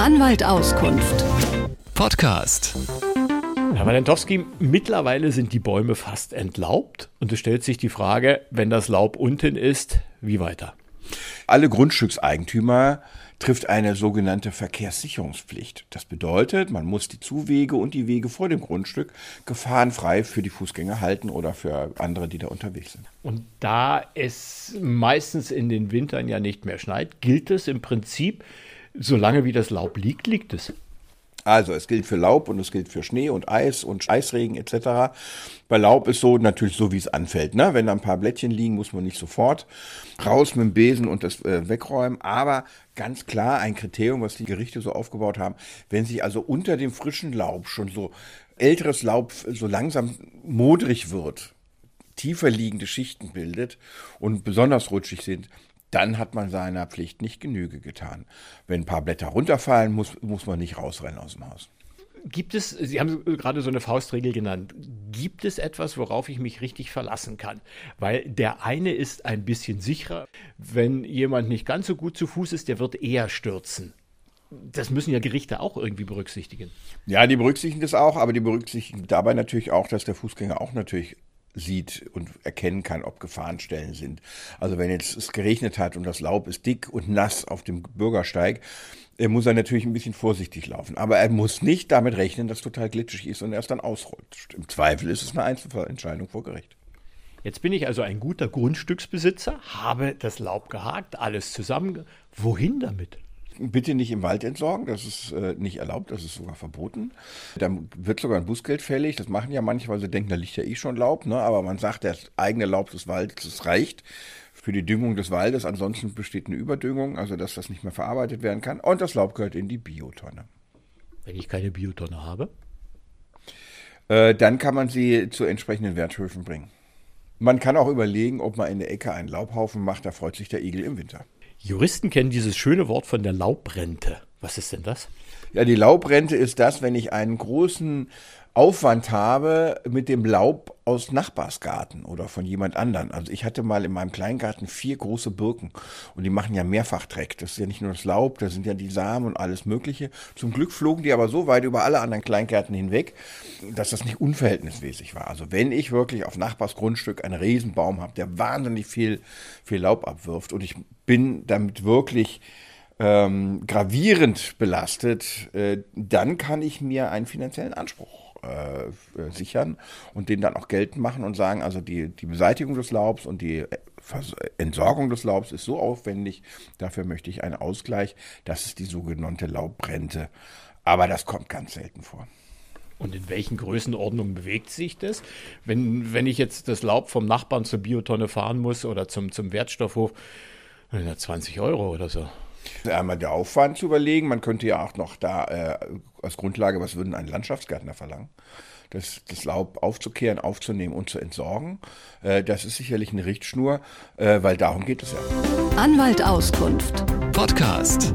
Anwalt Auskunft. Podcast. Herr Walentowski, mittlerweile sind die Bäume fast entlaubt und es stellt sich die Frage, wenn das Laub unten ist, wie weiter? Alle Grundstückseigentümer trifft eine sogenannte Verkehrssicherungspflicht. Das bedeutet, man muss die Zuwege und die Wege vor dem Grundstück gefahrenfrei für die Fußgänger halten oder für andere, die da unterwegs sind. Und da es meistens in den Wintern ja nicht mehr schneit, gilt es im Prinzip, solange wie das Laub liegt, liegt es. Also es gilt für Laub und es gilt für Schnee und Eis und Eisregen etc. Bei Laub ist so natürlich so, wie es anfällt. Ne? Wenn da ein paar Blättchen liegen, muss man nicht sofort raus mit dem Besen und das äh, wegräumen. Aber ganz klar ein Kriterium, was die Gerichte so aufgebaut haben, wenn sich also unter dem frischen Laub schon so älteres Laub so langsam modrig wird, tiefer liegende Schichten bildet und besonders rutschig sind, dann hat man seiner Pflicht nicht Genüge getan. Wenn ein paar Blätter runterfallen, muss, muss man nicht rausrennen aus dem Haus. Gibt es, Sie haben gerade so eine Faustregel genannt, gibt es etwas, worauf ich mich richtig verlassen kann? Weil der eine ist ein bisschen sicherer. Wenn jemand nicht ganz so gut zu Fuß ist, der wird eher stürzen. Das müssen ja Gerichte auch irgendwie berücksichtigen. Ja, die berücksichtigen das auch, aber die berücksichtigen dabei natürlich auch, dass der Fußgänger auch natürlich sieht und erkennen kann, ob Gefahrenstellen sind. Also wenn jetzt es geregnet hat und das Laub ist dick und nass auf dem Bürgersteig, muss er natürlich ein bisschen vorsichtig laufen. Aber er muss nicht damit rechnen, dass total glitschig ist und er es dann ausrollt. Im Zweifel ist es eine Einzelfallentscheidung vor Gericht. Jetzt bin ich also ein guter Grundstücksbesitzer, habe das Laub gehakt, alles zusammen. Wohin damit? Bitte nicht im Wald entsorgen, das ist äh, nicht erlaubt, das ist sogar verboten. Dann wird sogar ein Bußgeld fällig, das machen ja manche, weil sie denken, da liegt ja eh schon Laub, ne? aber man sagt, das eigene Laub des Waldes, das reicht für die Düngung des Waldes, ansonsten besteht eine Überdüngung, also dass das nicht mehr verarbeitet werden kann und das Laub gehört in die Biotonne. Wenn ich keine Biotonne habe? Äh, dann kann man sie zu entsprechenden Werthöfen bringen. Man kann auch überlegen, ob man in der Ecke einen Laubhaufen macht, da freut sich der Igel im Winter. Juristen kennen dieses schöne Wort von der Laubrente. Was ist denn das? Ja, die Laubrente ist das, wenn ich einen großen Aufwand habe mit dem Laub aus Nachbarsgarten oder von jemand anderen. Also ich hatte mal in meinem Kleingarten vier große Birken und die machen ja mehrfach Dreck. Das ist ja nicht nur das Laub, da sind ja die Samen und alles Mögliche. Zum Glück flogen die aber so weit über alle anderen Kleingärten hinweg, dass das nicht unverhältnismäßig war. Also wenn ich wirklich auf Nachbarsgrundstück einen Riesenbaum habe, der wahnsinnig viel, viel Laub abwirft und ich bin damit wirklich ähm, gravierend belastet, äh, dann kann ich mir einen finanziellen Anspruch äh, sichern und den dann auch geltend machen und sagen, also die, die Beseitigung des Laubs und die Entsorgung des Laubs ist so aufwendig, dafür möchte ich einen Ausgleich. Das ist die sogenannte Laubbrente. Aber das kommt ganz selten vor. Und in welchen Größenordnungen bewegt sich das? Wenn, wenn ich jetzt das Laub vom Nachbarn zur Biotonne fahren muss oder zum, zum Wertstoffhof, 20 Euro oder so. Einmal der Aufwand zu überlegen. Man könnte ja auch noch da äh, als Grundlage, was würden ein Landschaftsgärtner verlangen? Das, das Laub aufzukehren, aufzunehmen und zu entsorgen. Äh, das ist sicherlich eine Richtschnur, äh, weil darum geht es ja. Anwalt Auskunft. Podcast.